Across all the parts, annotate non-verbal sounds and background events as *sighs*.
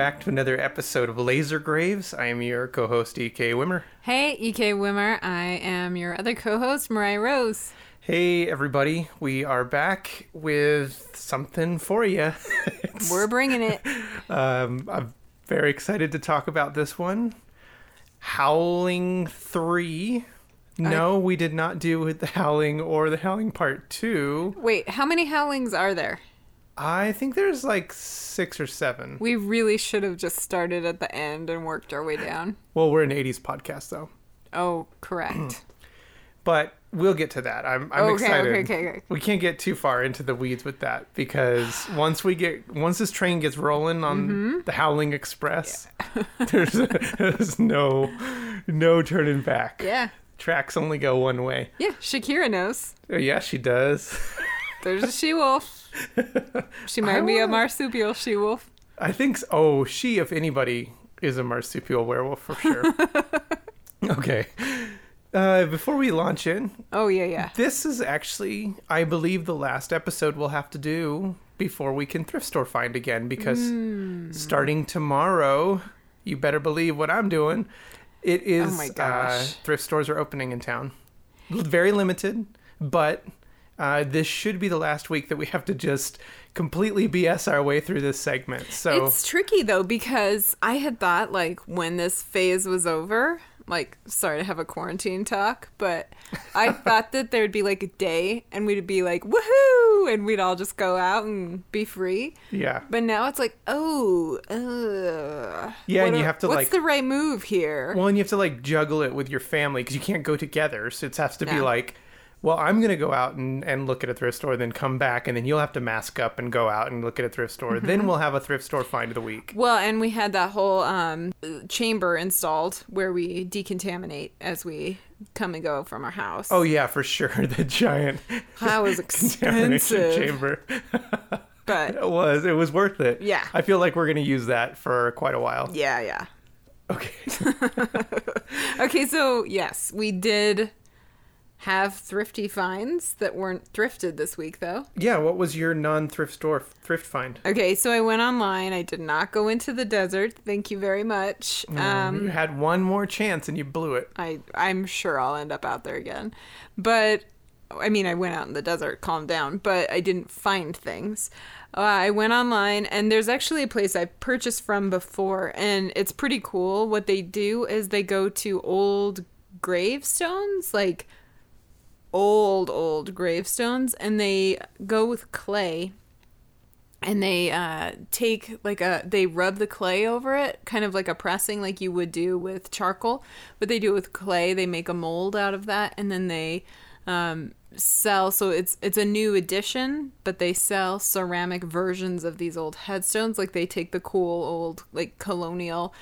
Back to another episode of Laser Graves. I am your co-host EK Wimmer. Hey, EK Wimmer. I am your other co-host, Mariah Rose. Hey everybody, we are back with something for you. *laughs* We're bringing it. um, I'm very excited to talk about this one. Howling 3. No, we did not do with the Howling or the Howling Part 2. Wait, how many howlings are there? I think there's like six or seven. We really should have just started at the end and worked our way down. *laughs* Well, we're an 80s podcast though. Oh, correct. *clears throat* But we'll get to that. I'm, I'm Okay, excited. okay, okay, okay. We can't get too far into the weeds with that because *sighs* once we get once this train gets rolling on Mm-hmm. the Howling Express, *laughs* there's there's no no turning back. yeah. Tracks only go one way. Yeah, Shakira knows. Oh, yeah, she does. There's a she-wolf. *laughs* She might be a marsupial she-wolf. I think. oh, she, if anybody, is a marsupial werewolf for sure. *laughs* okay. Uh, before we launch in, Oh, yeah, yeah. This is actually, I believe, the last episode we'll have to do before we can thrift store find again because Hmm. starting tomorrow, you better believe what I'm doing. It is Oh my uh, gosh. thrift stores are opening in town. Very limited, but uh, this should be the last week that we have to just completely BS our way through this segment. So It's tricky though because I had thought like when this phase was over, like sorry to have a quarantine talk, but I *laughs* thought that there'd be like a day and we'd be like woohoo and we'd all just go out and be free. yeah, But now it's like, oh, uh, Yeah, and you have to, What's like- the right move here? Well, and you have to like juggle it with your family because you can't go together. So it has to be like, well, I'm gonna go out and, and look at a thrift store, then come back, and then you'll have to mask up and go out and look at a thrift store. Mm-hmm. Then we'll have a thrift store find of the week. Well, and we had that whole um, chamber installed where we decontaminate as we come and go from our house. Oh yeah, for sure. *laughs* The giant that was *laughs* contamination expensive. chamber. *laughs* But It was. It was worth it. Yeah. I feel like we're gonna use that for quite a while. yeah, yeah. Okay. Okay, so yes, we did have thrifty finds that weren't thrifted this week, though. yeah. What was your non-thrift store thrift find? Okay, so I went online. I did not go into the desert. Thank you very much. Um, you had one more chance and you blew it. I I'm sure I'll end up out there again, but I mean I went out in the desert, calm down, but I didn't find things. Uh, I went online and there's actually a place I've purchased from before, and it's pretty cool. What they do is they go to old gravestones, like old old gravestones, and they go with clay. And they uh, take like a they rub the clay over it kind of like a pressing like you would do with charcoal but they do it with clay. They make a mold out of that and then they um, sell. So it's it's a new edition but they sell ceramic versions of these old headstones. Like they take the cool old like colonial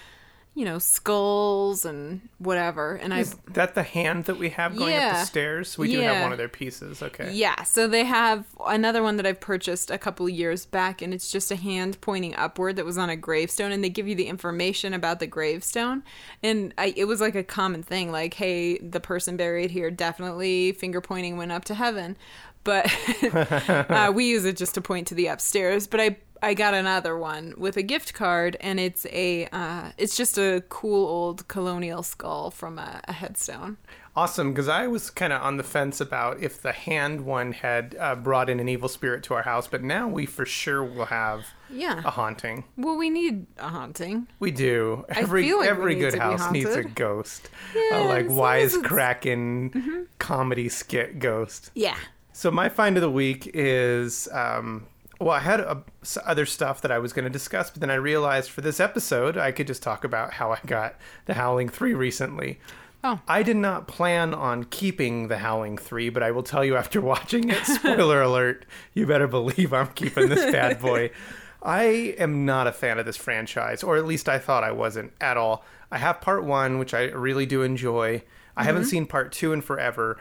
you know skulls and whatever and I that the hand that we have going up the stairs? We do have one of their pieces. Okay. Yeah, so they have another one that I've purchased a couple years back, and it's just a hand pointing upward that was on a gravestone, and they give you the information about the gravestone. And I, it was like a common thing, like, hey, the person buried here definitely finger pointing went up to heaven. But *laughs* uh, we use it just to point to the upstairs. But I I got another one with a gift card, and it's a uh, it's just a cool old colonial skull from a, a headstone. Awesome, because I was kind of on the fence about if the hand one had uh, brought in an evil spirit to our house, but now we for sure will have Yeah. a haunting. Well, we need a haunting. We do. Every feel like every good be house needs a ghost, Yeah, a like as long as it's- wisecracking comedy skit ghost. Yeah. So my find of the week is um, well, I had s other stuff that I was going to discuss, but then I realized for this episode I could just talk about how I got the Howling Three recently. Oh. I did not plan on keeping the Howling 3, but I will tell you after *laughs* watching it, spoiler alert, you better believe I'm keeping this bad *laughs* boy. I am not a fan of this franchise, or at least I thought I wasn't at all. I have part one, which I really do enjoy. I haven't mm-hmm. seen part two in forever.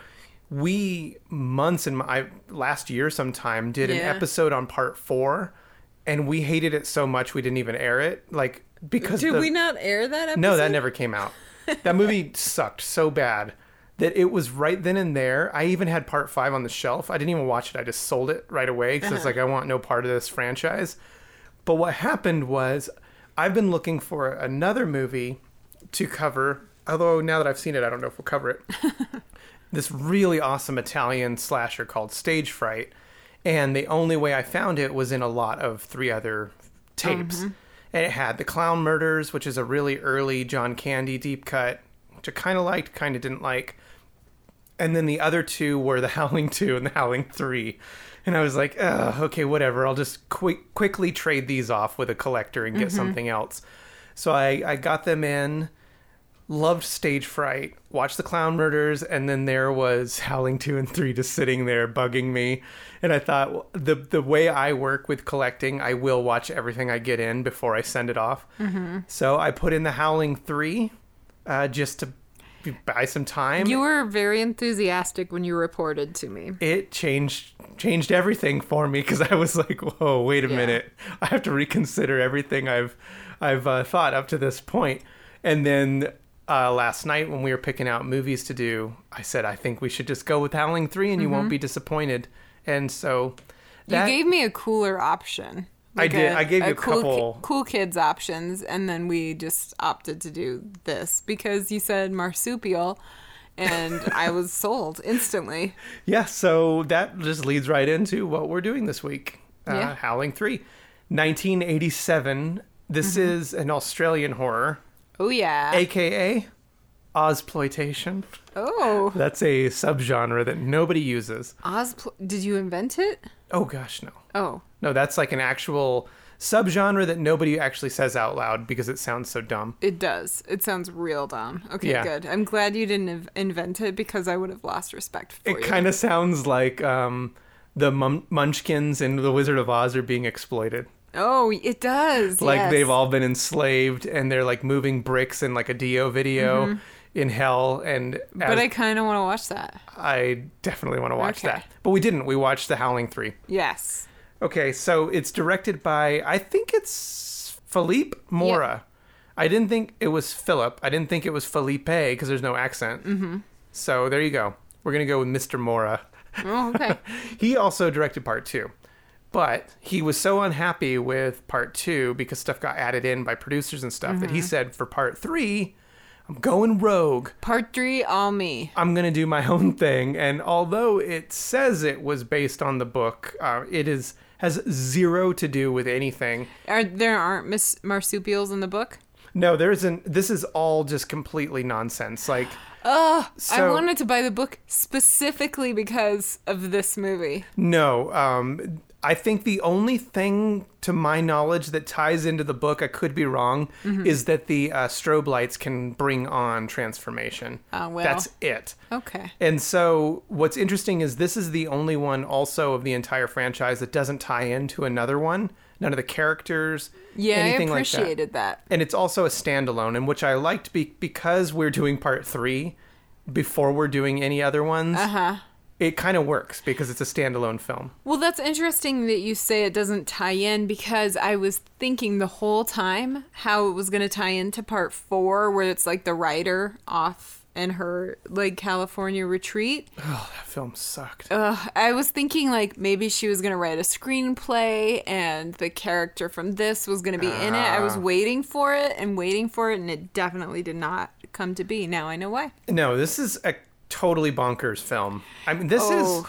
We months and I last year sometime did an Yeah. episode on part four, and we hated it so much we didn't even air it. Like because Did the- we not air that episode? no, that never came out. *laughs* That movie sucked so bad that it was right then and there. I even had part five on the shelf. I didn't even watch it. I just sold it right away because it's uh-huh. like I want no part of this franchise. But what happened was I've been looking for another movie to cover. Although now that I've seen it, I don't know if we'll cover it. *laughs* this really awesome Italian slasher called Stage Fright, and the only way I found it was in a lot of three other tapes. Mm-hmm. And it had The Clown Murders, which is a really early John Candy deep cut, which I kind of liked, kind of didn't like. And then the other two were The Howling 2 and The Howling 3. And I was like, Ugh, okay, whatever. I'll just quick, quickly trade these off with a collector and get mm-hmm. something else. So I, I got them in, loved Stage Fright, watched The Clown Murders, and then there was Howling 2 and 3 just sitting there bugging me. And I thought, well, the, the way I work with collecting, I will watch everything I get in before I send it off. So I put in The Howling 3 uh, just to buy some time. You were very enthusiastic when you reported to me. it changed changed everything for me because I was like, "Whoa, wait a Yeah. minute! I have to reconsider everything I've I've uh, thought up to this point." And then uh, last night when we were picking out movies to do, I said, "I think we should just go with Howling Three, and you won't be disappointed." And so that you gave me a cooler option. I did. I gave you a cool, ki- couple- cool kids options, and then we just opted to do this because you said marsupial, and I *laughs* was sold instantly. yeah, so that just leads right into what we're doing this week. Uh, Yeah. Howling Three, 1987. This Mm-hmm. is an Australian horror, Oh yeah. aka Ozploitation. oh, That's a subgenre that nobody uses. Oz. Did you invent it? Oh gosh, no. Oh, No, that's like an actual subgenre that nobody actually says out loud because it sounds so dumb. it does. It sounds real dumb. Okay, Yeah. good. I'm glad you didn't inv- invent it because I would have lost respect for It you. kind of sounds like um, the mun- Munchkins in The Wizard of Oz are being exploited. Oh, it does. Like yes. they've all been enslaved and they're like moving bricks in like a Dio video in hell. And Mm-hmm. But I kind of want to watch that. I definitely want to watch Okay. that. But we didn't. We watched The Howling 3. Yes. Okay, so it's directed by I think it's Philippe Mora. I didn't think it was Philip. I didn't think it was Felipe because there's no accent. Mm-hmm. So there you go. We're gonna go with Mr. Mora. Oh, okay. *laughs* He also directed part two, but he was so unhappy with part two because stuff got added in by producers and stuff that he said for part three, I'm going rogue. Part three, all me. I'm gonna do my *laughs* own thing. And although it says it was based on the book, uh, it is has zero to do with anything. Are there aren't mis- marsupials in the book? No, there isn't. This is all just completely nonsense. Like, Oh, I wanted to buy the book specifically because of this movie. no. Um, I think the only thing, to my knowledge, that ties into the book, I could be wrong, Mm-hmm. is that the uh, strobe lights can bring on transformation. Ah, well. That's it. Okay. And so, what's interesting is this is the only one, also of the entire franchise, that doesn't tie into another one. None of the characters, Yeah, I anything like that. appreciated that. And it's also a standalone, and which I liked be- because we're doing part three before we're doing any other ones. Uh huh. It kind of works because it's a standalone film. Well, that's interesting that you say it doesn't tie in because I was thinking the whole time how it was going to tie into part four, where it's like the writer off and her like California retreat. Oh, that film sucked. Ugh, I was thinking like maybe she was gonna write a screenplay and the character from this was gonna be in it. I was Ah. waiting for it and waiting for it, and it definitely did not come to be. Now I know why. No, this is a totally bonkers film. I mean, this Oh. is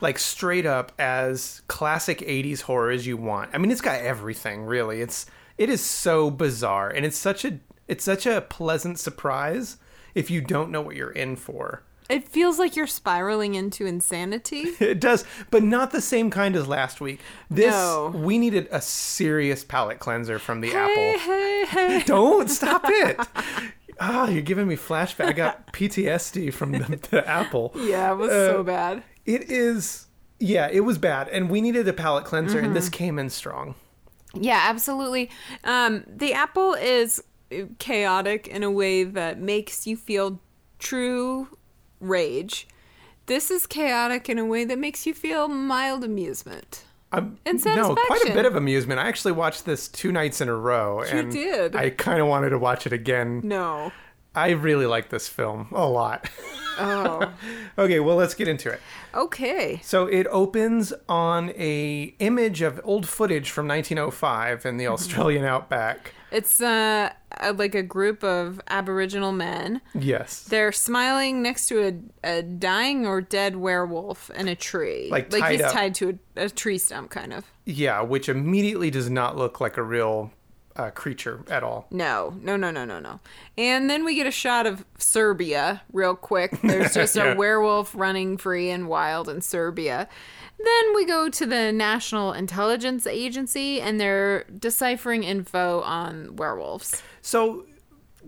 like straight up as classic 80s horror as you want. I mean, it's got everything, really. It's it is so bizarre and it's such a it's such a pleasant surprise if you don't know what you're in for. It feels like you're spiraling into insanity. *laughs* It does, but not the same kind as last week. This No. we needed a serious palate cleanser from the hey, apple. hey, hey. Don't stop it. *laughs* Ah, you're giving me flashback. I got *laughs* PTSD from the, the apple. Yeah, it was Uh, so bad. It is, yeah, it was bad, and we needed a palate cleanser, and Mm-hmm. this came in strong. Yeah, absolutely. Um, the apple is chaotic in a way that makes you feel true rage. This is chaotic in a way that makes you feel mild amusement. No, quite a bit of amusement. I actually watched this two nights in a row, You and did. I kind of wanted to watch it again. No. I really like this film a lot. Oh, *laughs* okay, well, let's get into it. okay. So it opens on a image of old footage from 1905 in the Australian outback. It's uh a- like a group of Aboriginal men. Yes. They're smiling next to a, a dying or dead werewolf in a tree. Like like he's up. tied to a, a tree stump, kind of. Yeah, which immediately does not look like a real uh, creature at all. No, no, no, no, no, no. And then we get a shot of Serbia real quick. There's just *laughs* Yeah. a werewolf running free and wild in Serbia. Then we go to the National Intelligence Agency and they're deciphering info on werewolves. So,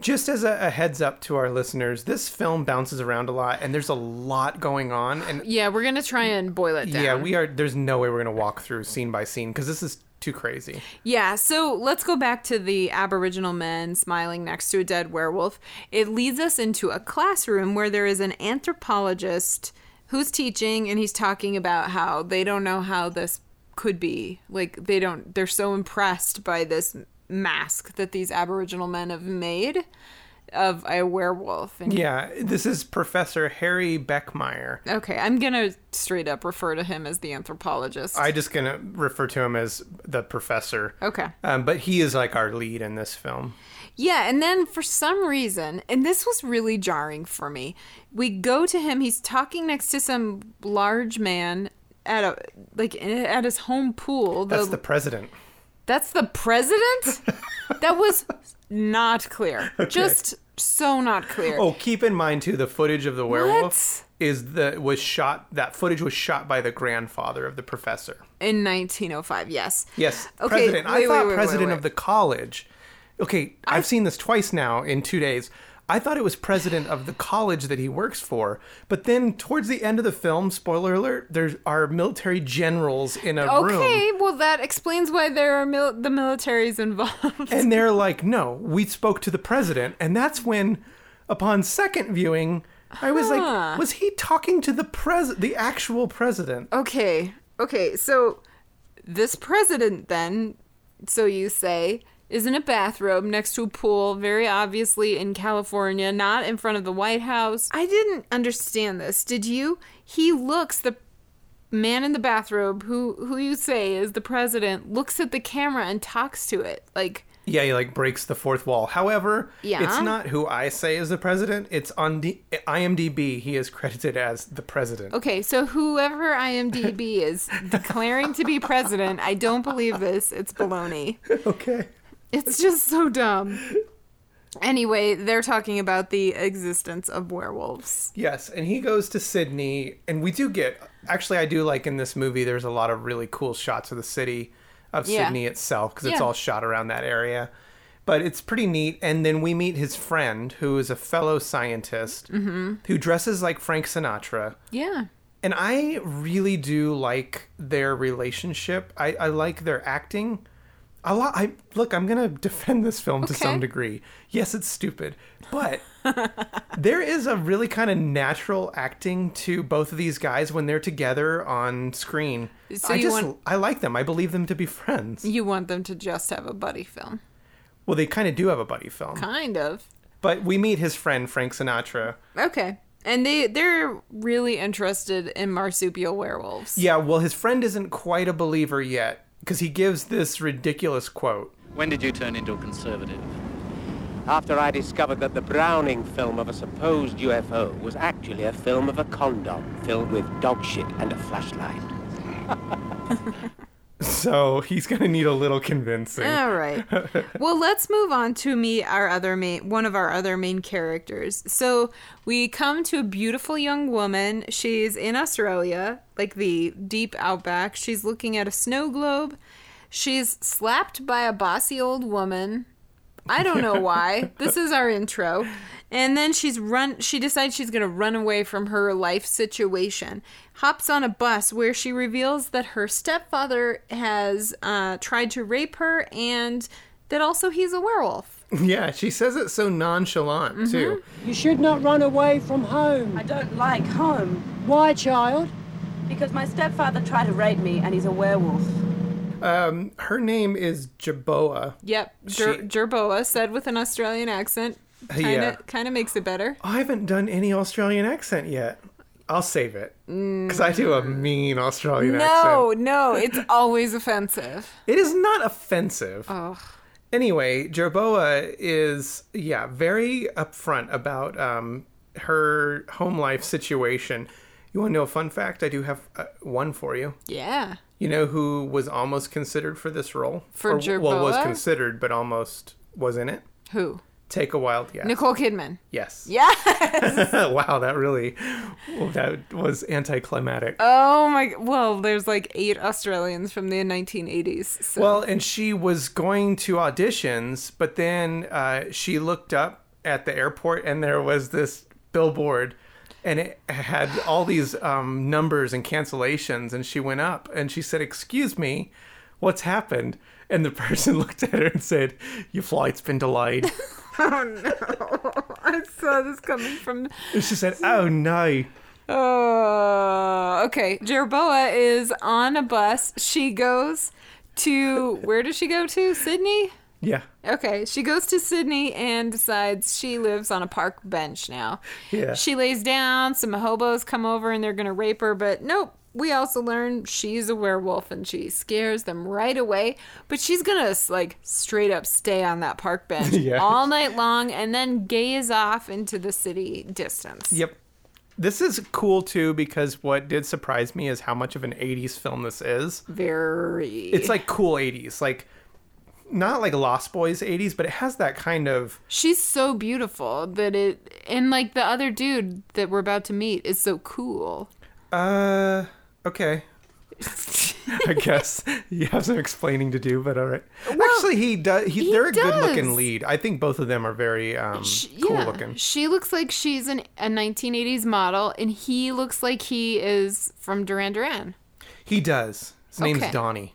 just as a, a heads up to our listeners, this film bounces around a lot, and there's a lot going on. And Yeah, we're going to try and boil it down. yeah, we are. There's no way we're gonna walk through scene by scene because this is too crazy. Yeah, so let's go back to the Aboriginal men smiling next to a dead werewolf. It leads us into a classroom where there is an anthropologist who's teaching and he's talking about how they don't know how this could be. Like they don't they're so impressed by this mask that these Aboriginal men have made of a werewolf. And Yeah, this is Professor Harry Beckmeyer. Okay, I'm to straight up refer to him as the anthropologist. I just gonna refer to him as the professor. okay. Um, but he is like our lead in this film. Yeah, and then for some reason, and this was really jarring for me, we go to him. He's talking next to some large man at a like at his home pool. The, That's the president. that's the president. *laughs* that was not clear. Just so not clear. Oh, keep in mind too, the footage of the werewolf What? is the was shot. That footage was shot by the grandfather of the professor. In 1905, yes. Yes, Okay, president. I wait, thought wait, wait, president wait, of the college. Okay, I've seen this twice now in two days. I thought it was president of the college that he works for, but then towards the end of the film, spoiler alert, there are military generals in a room. Okay, well that explains why there are mil- the militaries *laughs* involved. And they're like, no, we spoke to the president. And that's when, upon second viewing, I was Huh. like, was he talking to the pres, the actual president? Okay. Okay. So this president then, so you say, is in a bathrobe next to a pool, very obviously in California, not in front of the White House. I didn't understand this. Did you? He looks the man in the bathrobe who who you say is the president looks at the camera and talks to it like Yeah, he like breaks the fourth wall. However, Yeah. it's not who I say is the president. It's on D- IMDb. He is credited as the president. Okay, so whoever IMDb is declaring to be president, I don't believe this. It's baloney. *laughs* Okay. It's just so dumb. Anyway, they're talking about the existence of werewolves. Yes, and he goes to Sydney, and we do get. Actually, I do like in this movie. There's a lot of really cool shots of the city of Yeah. Sydney itself because it's Yeah. all shot around that area. But it's pretty neat. And then we meet his friend, who is a fellow scientist Mm-hmm. who dresses like Frank Sinatra. Yeah. And I really do like their relationship. I, I like their acting. A lot. I look. I'm gonna defend this film to some degree. Yes, it's stupid, but there is a really kind of natural acting to both of these guys when they're together on screen. So I just want- I like them. I believe them to be friends. You want them to just have a buddy film. Well, they kind of do have a buddy film, Kind of. but we meet his friend Frank Sinatra. Okay. And they they're really interested in marsupial werewolves. Yeah, well, his friend isn't quite a believer yet because he gives this ridiculous quote. When did you turn into a conservative? After I discovered that the Browning film of a supposed UFO was actually a film of a condom filled with dog shit and a flashlight. *laughs* So he's gonna need a little convincing. All right. *laughs* well, let's move on to meet our other main one of our other main characters. So, we come to a beautiful young woman. She's in Australia, like the deep outback. She's looking at a snow globe. She's slapped by a bossy old woman. I don't know *laughs* why. this is our intro. And then she's run she decides she's going to run away from her life situation. Hops on a bus where she reveals that her stepfather has uh, tried to rape her and that also he's a werewolf. Yeah, she says it so nonchalant Mm-hmm. too. You should not run away from home. I don't like home Why, child? because my stepfather tried to rape me and he's a werewolf. Her name is Jaboa. Yep, Jer- She- Jerboa said with an Australian accent. Kind of yeah. kind of makes it better. I haven't done any Australian accent yet. I'll save it because I do a mean Australian Mm. No, accent. no, it's *laughs* always offensive. It is not offensive. Oh. Anyway, Jerboa is yeah very upfront about um, her home life situation. You want to know a fun fact? I do have uh, one for you. Yeah. You know who was almost considered for this role? For Or, Well, was considered, but almost was in it. Who? Take a wild guess. Nicole Kidman. Yes. Yeah. *laughs* wow, that really well, that was anticlimactic. Oh my. Well, there's like eight Australians from the 1980s. So. Well, and she was going to auditions, but then uh, she looked up at the airport and there was this billboard and it had all these um, numbers and cancellations. And she went up and she said, Excuse me, what's happened? And the *laughs* person looked at her and said, Your flight's been delayed. *laughs* Oh no! *laughs* I saw this coming from. and she said, Oh no. Oh, okay. Jerboa is on a bus. She goes to where does she go to? Sydney. Yeah. Okay, she goes to Sydney and decides she lives on a park bench now. Yeah. She lays down, some hobos come over and they're going to rape her, but nope. We also learn she's a werewolf and she scares them right away, but she's going to like straight up stay on that park *laughs* bench Yeah. all night long and then gaze off into the city distance. Yep. This is cool too because what did surprise me is how much of an 80s film this is. Very. It's like cool 80s. Like not like Lost Boys 80s, but it has that kind of She's so beautiful that it and like the other dude that we're about to meet is so cool. uh okay. I guess you have some explaining to do, but all right. Actually, he does. He, he they're a does. good-looking lead. I think both of them are very um, Sh- cool-looking. She looks like she's an, a 1980s model, and he looks like he is from Duran Duran. He does. His name's Okay. Donnie.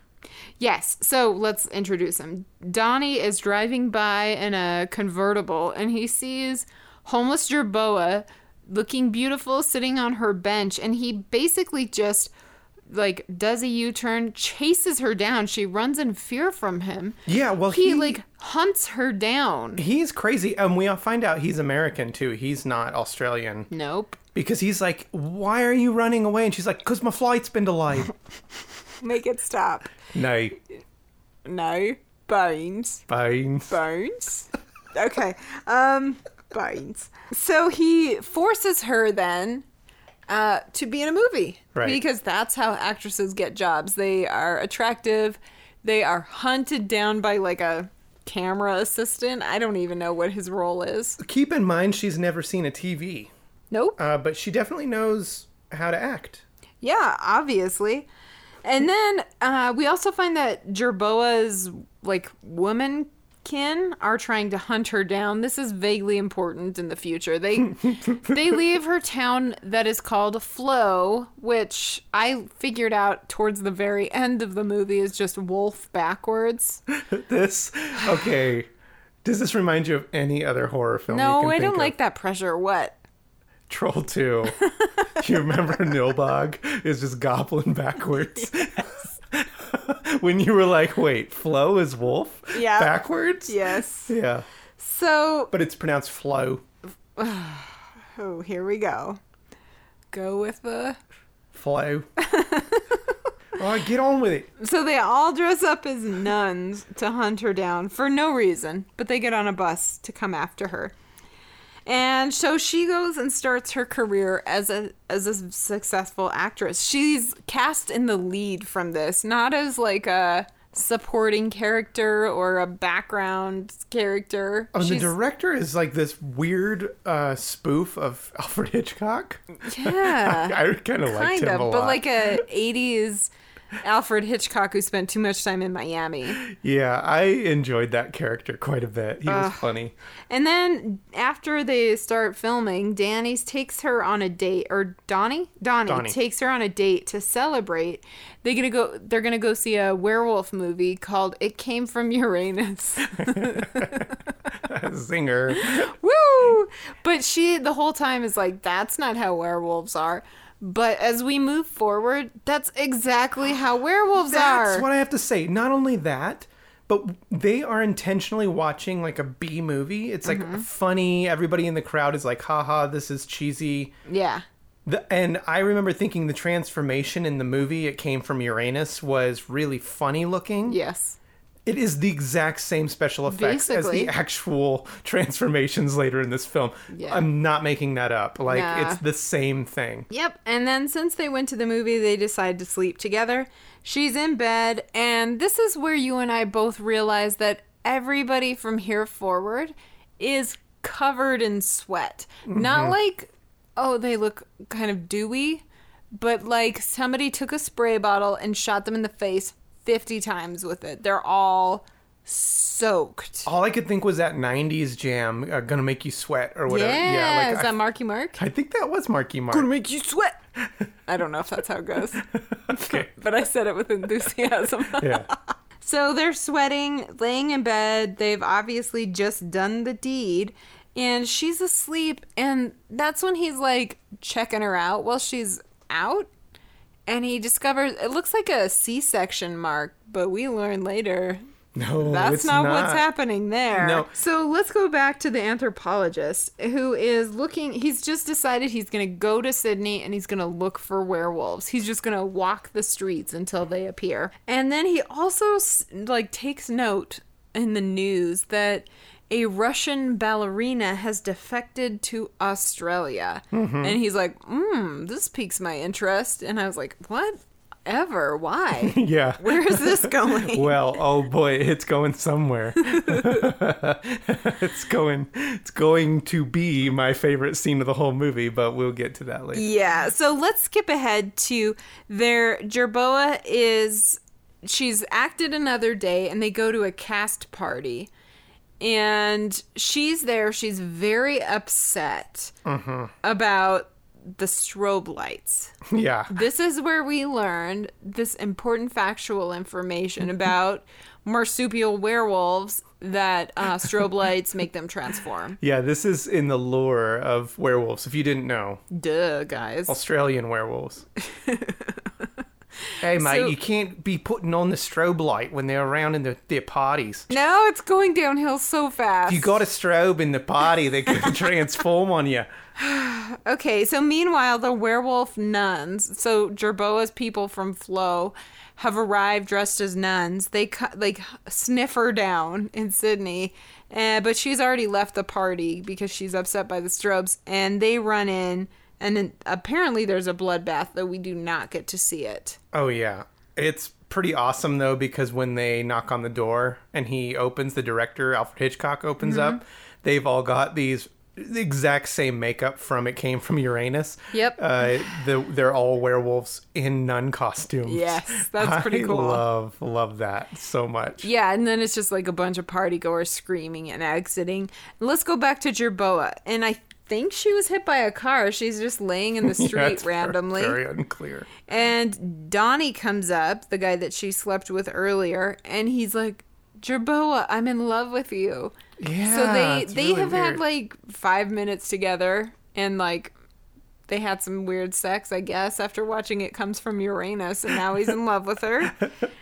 Yes, so let's introduce him. Donnie is driving by in a convertible, and he sees homeless Jerboa looking beautiful sitting on her bench, and he basically just like does a U-turn, chases her down. She runs in fear from him. Yeah, well, he, he- like hunts her down. He's crazy, and we all find out he's American too. He's not Australian Nope. because he's like, "Why are you running away?" And she's like, "Cause my flight's been delayed." *laughs* *laughs* Make it stop. no, No. Bones. bones. Bones. Okay. Um Bones. So he forces her then uh to be in a movie. Right. Because that's how actresses get jobs. They are attractive. They are hunted down by like a camera assistant. I don't even know what his role is. Keep in mind, she's never seen a TV, Nope. uh, but she definitely knows how to act. Yeah, obviously. And then uh, we also find that Jerboa's like woman kin are trying to hunt her down. This is vaguely important in the future. They *laughs* they leave her town that is called Flow, which I figured out towards the very end of the movie is just wolf backwards. *laughs* This, okay. Does this remind you of any other horror film? No, I don't of? like that pressure. What? Troll 2. *laughs* you remember Nilbog is just goblin backwards? *laughs* *laughs* when you were like, wait, Flo is wolf? Yeah. Backwards? Yes. Yeah. So, But it's pronounced Flo. *sighs* oh, here we go. Go with the Flo. All right, get on with it. So they all dress up as nuns to hunt her down for no reason, but they get on a bus to come after her. And so she goes and starts her career as a as a successful actress. She's cast in the lead from this, not as like a supporting character or a background character. Oh, the director is like this weird uh, spoof of *laughs* Alfred Hitchcock. yeah, *laughs* I kind of liked him of, a lot. but like a '80s Alfred Hitchcock who spent too much time in Miami. yeah, I enjoyed that character quite a bit. He was funny. And then after they start filming, Danny's takes her on a date, or Donnie, Donnie, Donnie. takes her on a date to celebrate. They're gonna go. They're gonna go see a werewolf movie called "It Came from Uranus." *laughs* Zinger. Woo! But she, the whole time, is like, "That's not how werewolves are." But as we move forward, that's exactly how werewolves That's are. That's what I have to say. Not only that, but they are intentionally watching like a B movie. It's like Mm-hmm. funny. Everybody in the crowd is like, haha, this is cheesy. Yeah. The, and I remember thinking the transformation in the movie, it came from Uranus, was really funny looking. Yes. It is the exact same special effects as the actual *laughs* transformations later in this film. Yeah. I'm not making that up. Like, Nah. it's the same thing. Yep. And then since they went to the movie, they decide to sleep together. She's in bed, and this is where you and I both realize that everybody from here forward is covered in sweat. Not mm-hmm. like, oh, they look kind of dewy, but like somebody took a spray bottle and shot them in the face 50 times with it. They're all soaked. All I could think was that 90s jam, uh, Gonna Make You Sweat, or whatever. Yeah, like, is I, that Marky Mark? I think that was Marky Mark. Gonna Make you sweat. I don't know if that's how it goes, *laughs* okay. *laughs* but I said it with enthusiasm. *laughs* Yeah. So they're sweating, laying in bed. They've obviously just done the deed. And she's asleep. And that's when he's like checking her out while she's out. And he discovers it looks like a C section mark, but we learn later No, that's it's not, what's happening there. No. So let's go back to the anthropologist who is looking. He's just decided he's going to go to Sydney and he's going to look for werewolves. He's just going to walk the streets until they appear. And then he also like takes note in the news that a Russian ballerina has defected to Australia. And he's like, "Hmm, this piques my interest." And I was like, "What? Ever? Why? *laughs* Yeah. Where is this going?" *laughs* Well, oh boy, it's going somewhere. *laughs* it's going it's going to be my favorite scene of the whole movie, but we'll get to that later. Yeah, so let's skip ahead to their Jerboa is she's acted another day and they go to a cast party. And she's there, she's very upset about the strobe lights. *laughs* Yeah. This is where we learned this important factual information *laughs* about marsupial werewolves that uh, strobe lights make them transform. *laughs* Yeah, this is in the lore of werewolves, if you didn't know. Duh, guys. Australian werewolves. Hey mate, So- you can't be putting on the strobe light when they're around in the, their parties. Now it's going downhill so fast. If you got a strobe in the party, they can *laughs* transform on you. Okay, so meanwhile, the werewolf nuns, so Jerboa's people from Flo, have arrived dressed as nuns. They like sniff her down in Sydney, uh, but she's already left the party because she's upset by the strobes, and they run in, and then apparently there's a bloodbath, though we do not get to see it. Oh yeah. It's pretty awesome though because when they knock on the door and he opens the director Alfred Hitchcock opens Mm-hmm. up, they've all got these the exact same makeup from it came from Uranus. Yep. Uh, the, they're all werewolves in nun costumes. Yes, that's pretty cool. I cool. love love that so much. Yeah, and then it's just like a bunch of party goers screaming and exiting. Let's go back to Jerboa, and I think she was hit by a car. She's just laying in the *laughs* street very- randomly. Very unclear. And Donnie comes up, the guy that she slept with earlier, and he's like, Jerboa, I'm in love with you. Yeah. so they they really have had like five minutes together and like they had some weird sex, I guess, after watching It Comes from Uranus, and now he's in love with her.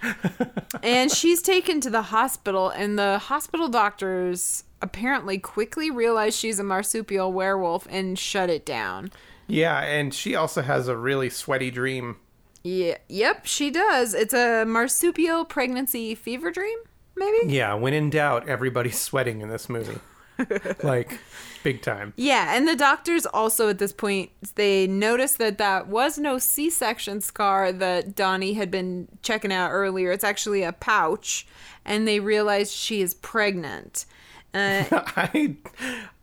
*laughs* and she's taken to the hospital, and the hospital doctors apparently quickly realize she's a marsupial werewolf and shut it down. Yeah, and she also has a really sweaty dream. Yeah, yep, she does. It's a marsupial pregnancy fever dream, maybe? Yeah, when in doubt, everybody's *laughs* sweating in this movie. *laughs* like big time. Yeah, and the doctors also at this point they noticed that that was no C-section scar that Donnie had been checking out earlier. It's actually a pouch, and they realized she is pregnant. Uh, *laughs* I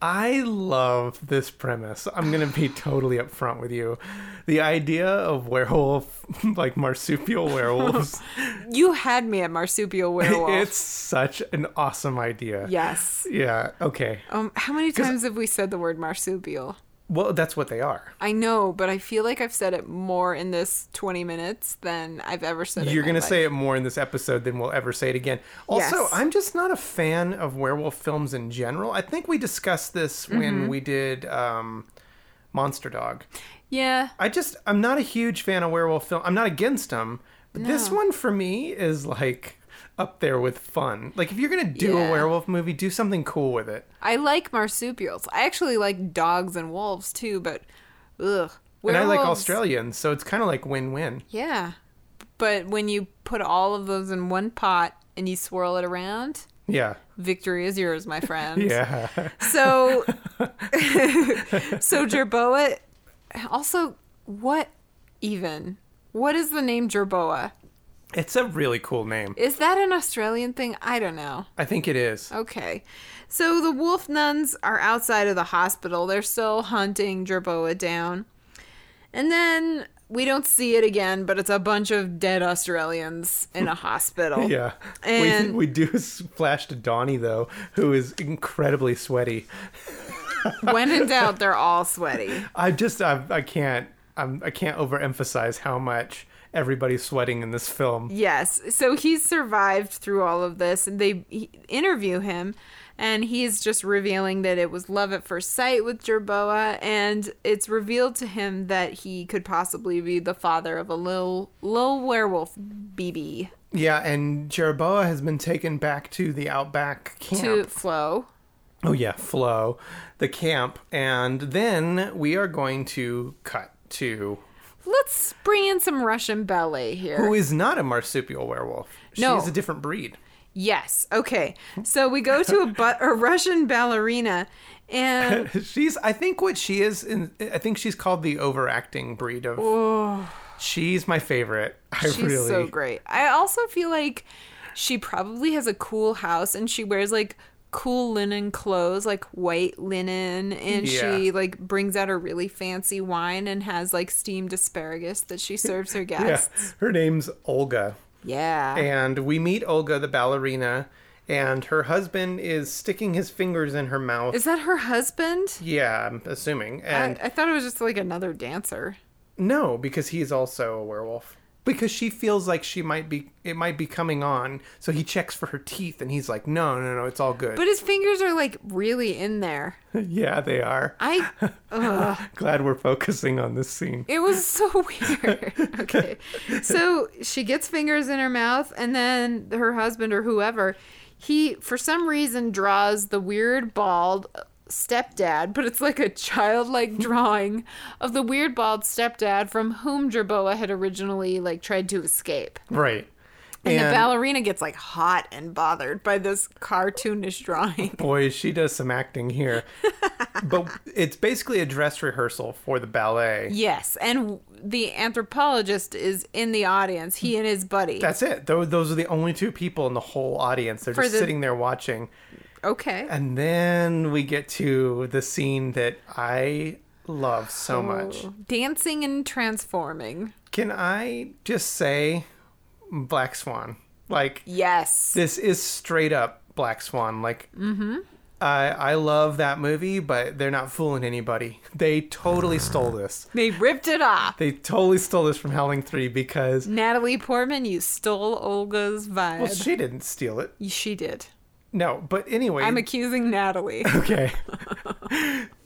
I love this premise. I'm gonna be *laughs* totally upfront with you. The idea of werewolf, *laughs* like marsupial werewolves, you had me at marsupial werewolf. it's such an awesome idea. yes. Yeah. Okay. Um, how many times have we said the word marsupial? Well, that's what they are. I know, but I feel like I've said it more in this 20 minutes than I've ever said it. You're gonna say it more in this episode than we'll ever say it again. Also, Yes. I'm just not a fan of werewolf films in general. I think we discussed this when Mm-hmm. we did um, Monster Dog. Yeah. I just I'm not a huge fan of werewolf film. I'm not against them, but this one for me is like up there with fun. Like if you're gonna do Yeah. a werewolf movie, do something cool with it. I like marsupials. I actually like dogs and wolves too, but ugh. And I like Australians, so it's kind of like win-win. Yeah. But when you put all of those in one pot and you swirl it around, Yeah, victory is yours, my friend. *laughs* yeah. So, *laughs* so Jerboa. Also, what even? What is the name Jerboa? It's a really cool name. Is that an Australian thing? I don't know. I think it is. Okay. So the wolf nuns are outside of the hospital. They're still hunting Jerboa down. And then we don't see it again, but it's a bunch of dead Australians in a *laughs* hospital. Yeah. And- we, we do flash to Donnie though, who is incredibly sweaty. *laughs* When in doubt, they're all sweaty. I just I, I can't I'm, I can't overemphasize how much everybody's sweating in this film. Yes. So he's survived through all of this, and they interview him, and he's just revealing that it was love at first sight with Jerboa, and it's revealed to him that he could possibly be the father of a little little werewolf BB Yeah, and Jerboa has been taken back to the outback camp. to Flo. Oh yeah, Flo, the camp, and then we are going to cut to Let's bring in some Russian ballet here. who is not a marsupial werewolf. No. She's a different breed. yes. Okay. So we go to a, bu- a Russian ballerina, and *laughs* she's I think what she is in I think she's called the overacting breed of oh, She's my favorite. I She's really so great. I also feel like she probably has a cool house and she wears like cool linen clothes, like white linen, and Yeah. she like brings out a really fancy wine and has like steamed asparagus that she serves her *laughs* guests. Yeah. Her name's Olga. Yeah. And we meet Olga the ballerina and her husband is sticking his fingers in her mouth. Is that her husband? yeah, I'm assuming. I, And I thought it was just like another dancer. No, because he's also a werewolf. Because she feels like she might be, it might be coming on. So he checks for her teeth, and he's like, "No, no, no, it's all good." But his fingers are like really in there. *laughs* yeah, they are. I ugh. *laughs* Glad we're focusing on this scene. It was so *laughs* weird. okay. So she gets fingers in her mouth, and then her husband or whoever, he, for some reason, draws the weird bald stepdad, but it's like a childlike *laughs* drawing of the weird bald stepdad from whom Jerboa had originally like tried to escape. Right. And, the ballerina gets like hot and bothered by this cartoonish drawing. *laughs* boy, she does some acting here. *laughs* but it's basically a dress rehearsal for the ballet. Yes, and the anthropologist is in the audience. He and his buddy. That's it. Those, those are the only two people in the whole audience. They're For just the- sitting there watching. Okay. And then we get to the scene that I love so much. Oh, Dancing and transforming. Can I just say Black Swan? Like Yes. this is straight up Black Swan. Like mm-hmm. I I love that movie, but they're not fooling anybody. They totally stole this. They ripped it off. They totally stole this from Howling 3 because Natalie Portman, you stole Olga's vibe. well, she didn't steal it. she did. No, but anyway. I'm accusing Natalie. *laughs* Okay.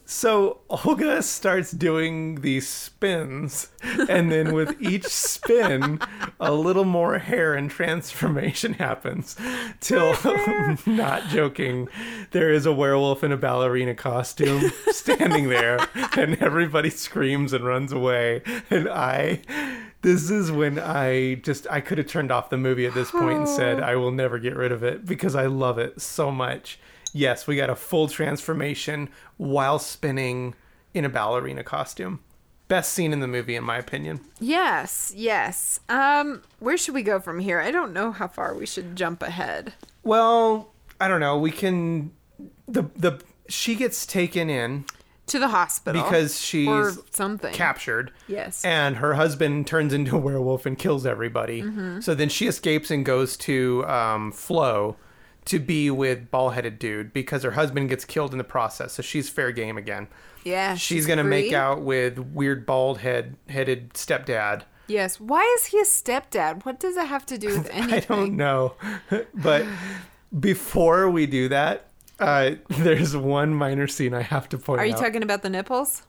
so Olga starts doing these spins, and then with each spin, a little more hair and transformation *laughs* happens. Till, *laughs* not joking, there is a werewolf in a ballerina costume standing there, and everybody screams and runs away. And I. This is when I just I could have turned off the movie at this point and said *sighs* I will never get rid of it because I love it so much. Yes, we got a full transformation while spinning in a ballerina costume. Best scene in the movie, in my opinion. yes, yes. Um, where should we go from here? I don't know how far we should jump ahead. Well, I don't know. We can the the she gets taken in To the hospital. because she's or something. captured. Yes. And her husband turns into a werewolf and kills everybody. Mm-hmm. So then she escapes and goes to um, Flo to be with ball headed dude because her husband gets killed in the process. So she's fair game again. yeah. She's, gonna make out with weird bald head headed stepdad. Yes. Why is he a stepdad? What does it have to do with anything? *laughs* I don't know, *laughs* but before we do that, uh, *laughs* there's one minor scene I have to point out. Are you talking about the nipples?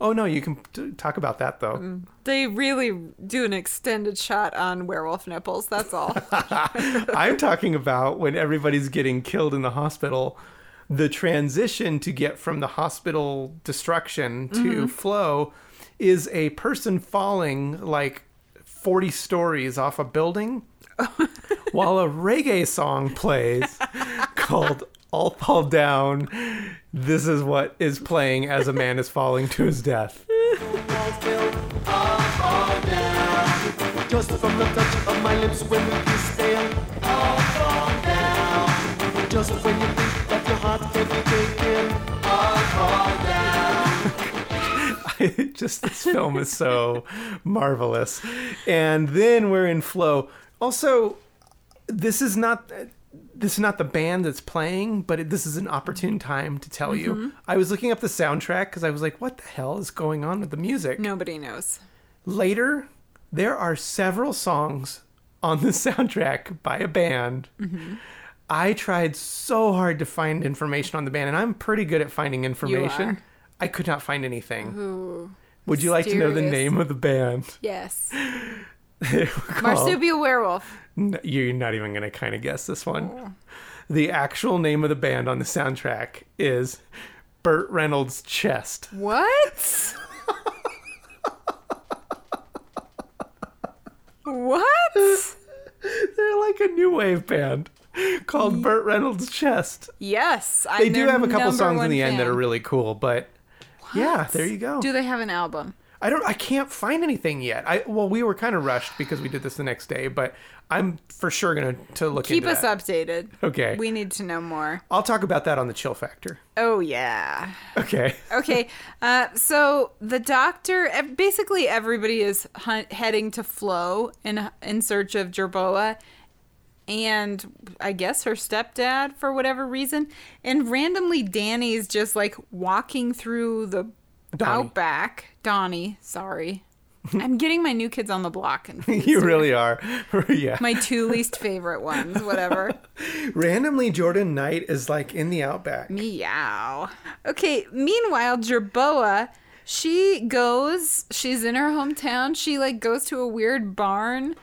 Oh no, you can t- talk about that though. They really do an extended shot on werewolf nipples. That's all. *laughs* I'm talking about when everybody's getting killed in the hospital. The transition to get from the hospital destruction to flow is a person falling like 40 stories off a building *laughs* while a reggae song plays called All Fall Down. This is what is playing as a man is falling to his death. Just from the touch of my lips when we kiss them all fall down. Just when you think that your heart can be taken, all fall down. *laughs* just this film is so marvelous and then we're in flow also this is not this is not the band that's playing but it, this is an opportune time to tell you. Mm-hmm. I was looking up the soundtrack because i was like what the hell is going on with the music? Nobody knows. later there are several songs on the *laughs* soundtrack by a band. Mm-hmm. I tried so hard to find information on the band and i'm pretty good at finding information. i could not find anything. Would you like to know the name of the band? Yes. *laughs* They Marsupial werewolf. N- you're not even going to kind of guess this one oh. the actual name of the band on the soundtrack is burt reynolds chest What? *laughs* what? they're like a new wave band called burt reynolds chest Yes, they I'm do have a couple songs in the end that are really cool but yeah there you go Do they have an album? I don't i can't find anything yet i well we were kind of rushed because we did this the next day but i'm for sure gonna to look Keep us that. updated. okay We need to know more. i'll talk about that on the chill factor Oh yeah. okay Okay. Uh, so the doctor, basically everybody is hunt, heading to Flo in in search of Jerboa, and I guess her stepdad for whatever reason. And randomly, Danny's just like walking through the Donnie. outback. Donnie, sorry. I'm getting my new kids on the block and *laughs* you really are *laughs* yeah my two least favorite ones. Whatever. *laughs* randomly jordan knight is like in the outback Meow. Okay, meanwhile, Jerboa, she goes, she's in her hometown. She like goes to a weird barn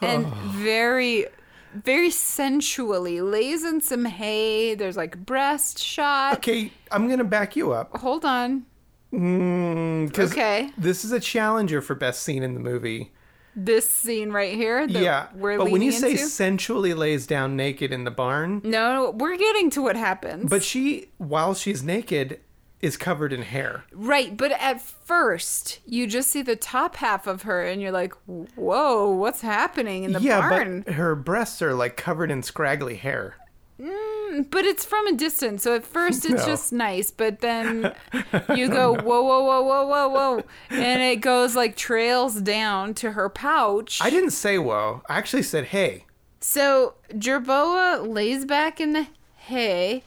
and *sighs* very very sensually lays in some hay. There's like breast shot. Okay, I'm gonna back you up Hold on. Mm, because Okay. this is a challenger for best scene in the movie. This scene right here yeah, we're but when you say into. sensually lays down naked in the barn, no, we're getting to what happens. but she, while she's naked, is covered in hair. Right, but at first you just see the top half of her and you're like, "Whoa, what's happening in the yeah, barn?" but her breasts are like covered in scraggly hair. Mm, But it's from a distance, so at first it's No. just nice, but then *laughs* you go whoa, whoa, whoa, whoa, whoa, whoa, and it goes like trails down to her pouch. I didn't say whoa. I actually said hey. So Jerboa lays back in the hay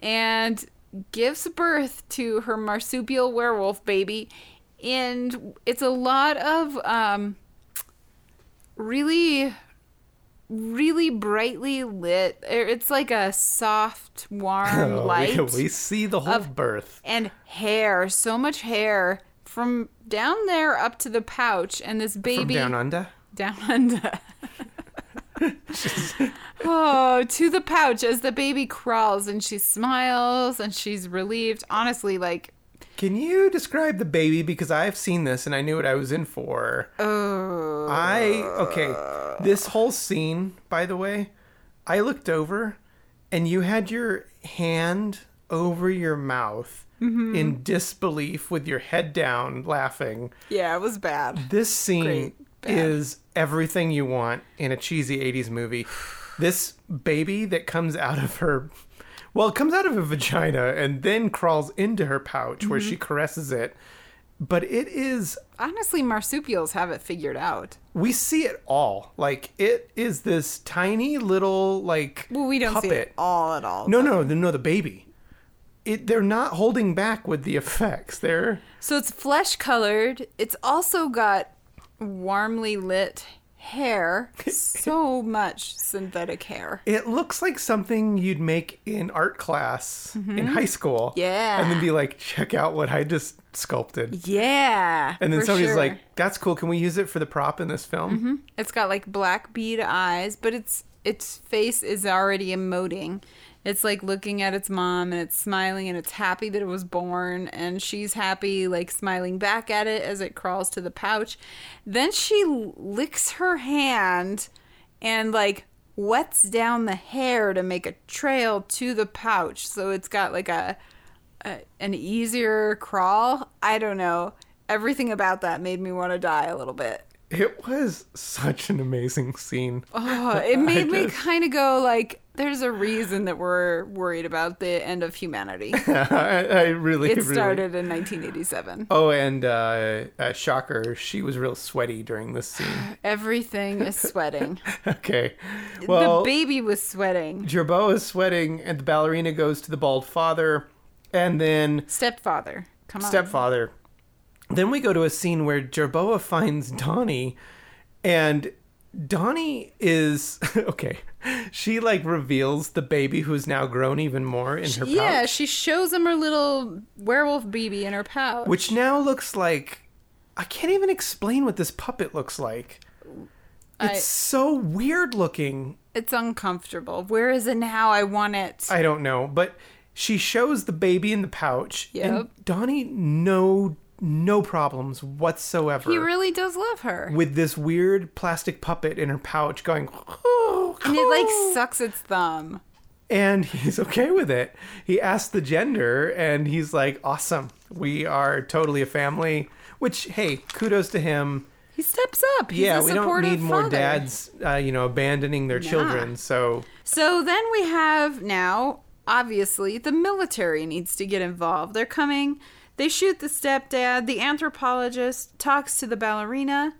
and gives birth to her marsupial werewolf baby, and it's a lot of um, really, really brightly lit. er, It's like a soft, warm *laughs* Oh, light we, *laughs* we see the whole of- birth. and hair. So much hair from down there up to the pouch, and this From baby down under. down under. *laughs* oh, to the pouch as the baby crawls and she smiles and she's relieved. Honestly, like, Can you describe the baby? Because I've seen this and I knew what I was in for. oh, I okay. This whole scene, by the way, I looked over and you had your hand over your mouth Mm-hmm. in disbelief with your head down laughing. yeah, it was bad. This scene Bad. is everything you want in a cheesy 80s movie. This baby that comes out of her well, it comes out of a vagina and then crawls into her pouch where Mm-hmm. she caresses it. But it is Honestly, marsupials have it figured out. we see it all. Like it is this tiny little like Well, we don't see puppet. it all at all. No, no, no, no, the baby. It they're not holding back with the effects. They're So it's flesh colored. It's also got warmly lit hair, *laughs* so much synthetic hair. It looks like something you'd make in art class in high school. Mm-hmm. Yeah. And then be like, check out what I just sculpted. Yeah. And then somebody's sure. like, that's cool. Can we use it for the prop in this film? It's got like black bead eyes, but its its face is already emoting. It's like looking at its mom and it's smiling and it's happy that it was born and she's happy like smiling back at it as it crawls to the pouch. Then she licks her hand and like wets down the hair to make a trail to the pouch. So it's got like a, a an easier crawl. I don't know. Everything about that made me want to die a little bit. It was such an amazing scene. Oh, it *laughs* made me kind of go like, "There's a reason that we're worried about the end of humanity." *laughs* I, I really, It really- started in 1987. Oh, and uh, uh, shocker, she was real sweaty during this scene. *sighs* Everything is sweating. *laughs* Okay. Well, the baby was sweating. Jerboa is sweating, and the ballerina goes to the bald father, and then Stepfather, come on. stepfather. Then we go to a scene where Jerboa finds Donnie, and Donnie is *laughs* okay. She like reveals the baby who's now grown even more in her pouch. Yeah, she shows him her little werewolf baby in her pouch. which now looks like I can't even explain what this puppet looks like. It's I- so weird looking. it's uncomfortable. Where is it now? I want it. I don't know, but she shows the baby in the pouch, Yep. and Donnie no no problems whatsoever he really does love her. with this weird plastic puppet in her pouch going. "Oh, And it like sucks its thumb. and he's okay with it. He asks the gender, and he's like, "Awesome, we are totally a family." Which, hey, kudos to him. He steps up. He's yeah, we don't need more father. dads, uh, you know, abandoning their children. So So then we have now, obviously, the military needs to get involved. They're coming. They shoot the stepdad. The anthropologist talks to the ballerina,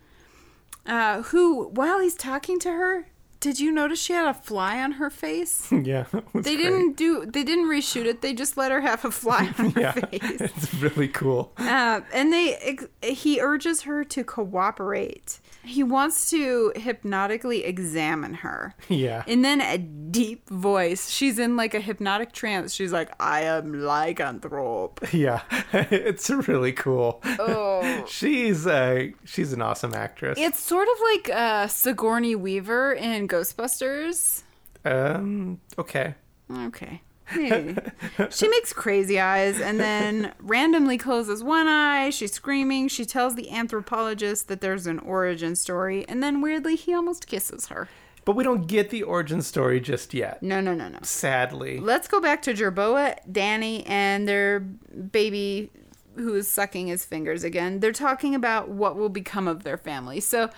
uh, who, while he's talking to her, did you notice she had a fly on her face? *laughs* yeah, They great. didn't do. They didn't reshoot it. They just let her have a fly on *laughs* her Yeah, face. it's really cool. Uh, and they he urges her to cooperate. He wants to hypnotically examine her. Yeah. And then a deep voice. She's in like a hypnotic trance. She's like, I am lycanthrope. Yeah, *laughs* it's really cool. Oh. *laughs* she's uh, she's an awesome actress. It's sort of like uh, Sigourney Weaver in Ghostbusters. Um, okay. Okay. She makes crazy eyes and then randomly closes one eye. She's screaming. She tells the anthropologist that there's an origin story. And then weirdly, he almost kisses her. But we don't get the origin story just yet. No, no, no, no. Sadly. Let's go back to Jerboa, Danny, and their baby who is sucking his fingers again. They're talking about what will become of their family. So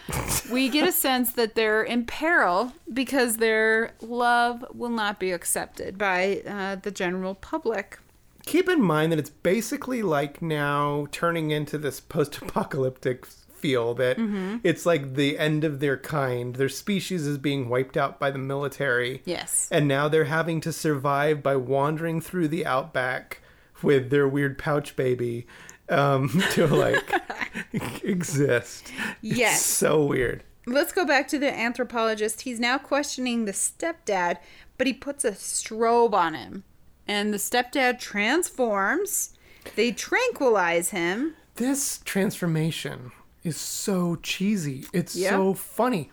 we get a *laughs* sense that they're in peril because their love will not be accepted by uh, the general public. Keep in mind that it's basically like now turning into this post-apocalyptic feel that Mm-hmm. it's like the end of their kind. Their species is being wiped out by the military. Yes. And now they're having to survive by wandering through the outback with their weird pouch baby um, *laughs* to like *laughs* exist. It's Yes. so weird. Let's go back to the anthropologist. He's now questioning the stepdad, but he puts a strobe on him. And the stepdad transforms. They tranquilize him. This transformation is so cheesy. It's Yeah. so funny.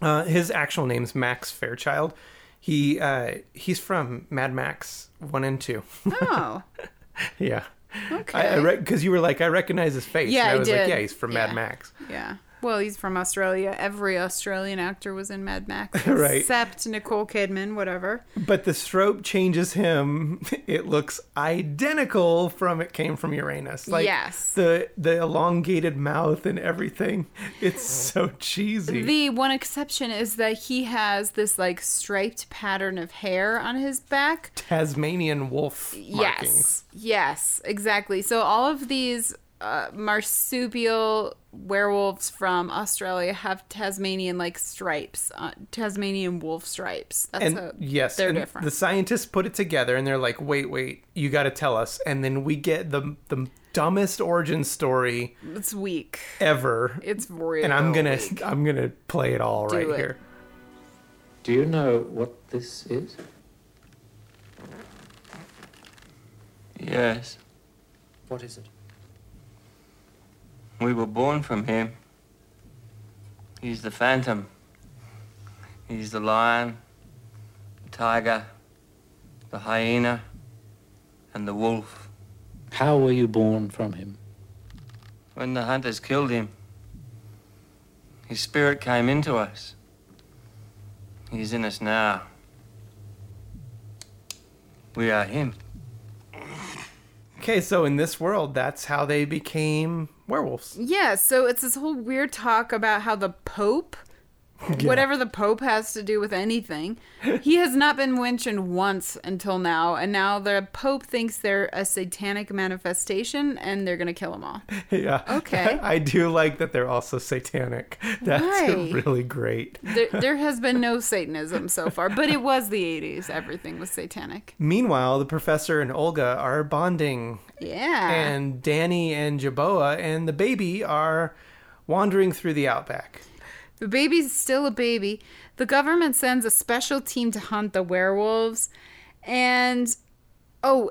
Uh, his actual name's Max Fairchild. He uh, he's from Mad Max one and two. Oh. *laughs* yeah. Okay. I because you were like, I recognize his face. Yeah, and I I was did. like, yeah, he's from Mad Max. Yeah. Well, he's from Australia. Every Australian actor was in Mad Max, *laughs* Right. except Nicole Kidman. Whatever. But the strobe changes him. *laughs* It looks identical from it came from Uranus. Like Yes. the the elongated mouth and everything. *laughs* It's so cheesy. The one exception is that he has this like striped pattern of hair on his back. Tasmanian wolf markings. Yes. Yes, exactly. So all of these uh, marsupial werewolves from Australia have Tasmanian like stripes, uh, Tasmanian wolf stripes. That's and how yes, they're and different. the scientists put it together, and they're like, "Wait, wait, you got to tell us." And then we get the the dumbest origin story It's weak. ever. It's real. and I'm gonna weak. *laughs* I'm gonna play it all Do right it. here. Do you know what this is? Yes, What is it? We were born from him. He's the phantom. He's the lion, the tiger, the hyena, and the wolf. How were you born from him? When the hunters killed him, his spirit came into us. He's in us now. We are him. Okay, so in this world, that's how they became werewolves. Yeah, so it's this whole weird talk about how the Pope, *laughs* whatever the Pope has to do with anything, he has not been mentioned once until now, and now the Pope thinks they're a satanic manifestation and they're gonna kill them all. *laughs* Yeah. Okay. *laughs* I do like that they're also satanic. That's Right. really great. There, there has been no Satanism so far, but it was the 80s. Everything was satanic. Meanwhile, the professor and Olga are bonding, Yeah. and Danny and Jerboa and the baby are wandering through the outback. The baby's still a baby. The government sends a special team to hunt the werewolves. And oh,